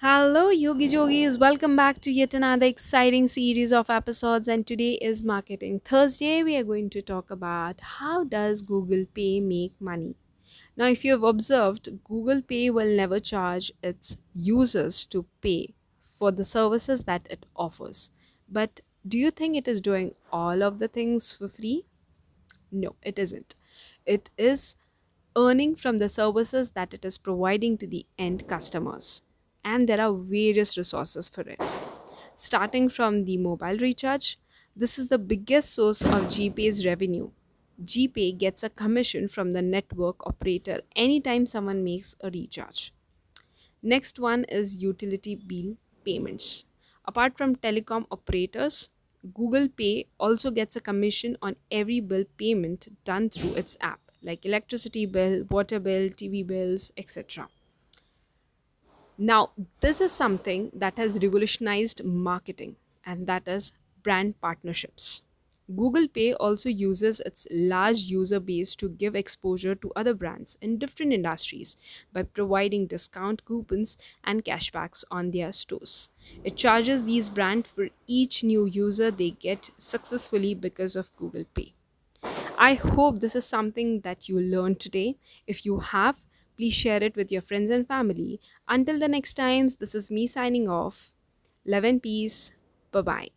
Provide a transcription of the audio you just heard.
Hello, Yogi Jogis. Welcome back to yet another exciting series of episodes. And today is Marketing Thursday. We are going to talk about how does Google Pay make money. Now, if you have observed, Google Pay will never charge its users to pay for the services that it offers. But do you think it is doing all of the things for free? No, it isn't. It is earning from the services that it is providing to the end customers. And there are various resources for it. Starting from the mobile recharge, this is the biggest source of GPay's revenue. GPay gets a commission from the network operator anytime someone makes a recharge. Next one is utility bill payments. Apart from telecom operators, Google Pay also gets a commission on every bill payment done through its app, like electricity bill, water bill, TV bills, etc. Now, this is something that has revolutionized marketing, and that is brand partnerships. Google Pay also uses its large user base to give exposure to other brands in different industries by providing discount coupons and cashbacks on their stores. It charges these brands for each new user they get successfully because of Google Pay. I hope this is something that you learned today. If you have, please share it with your friends and family. Until the next times, this is me signing off. Love and peace. Bye bye.